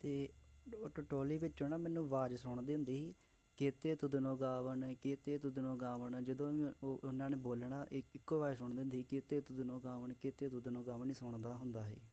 ਅਤੇ ਟ, ਟੋਲੀ ਵਿੱਚੋਂ ਨਾ ਮੈਨੂੰ ਆਵਾਜ਼ ਸੁਣਦੀ ਹੁੰਦੀ ਸੀ, ਕੇਤੇ ਤੁਧਨੋ ਗਾਵਨ ਕੇਤੇ ਤੁਧਨੋ ਗਾਵਨ ਜਦੋਂ ਵੀ ਉਹ ਉਹਨਾਂ ਨੇ ਬੋਲਣਾ, ਇੱਕ, ਇੱਕੋ ਆਵਾਜ਼ ਸੁਣਦੀ ਹੁੰਦੀ ਸੀ, ਕੇਤੇ ਤੁਧਨੋ ਗਾਵਨ ਕੇਤੇ ਤੁਧਨੋ ਗਾਵਨ ਹੀ ਸੁਣਦਾ ਹੁੰਦਾ ਸੀ।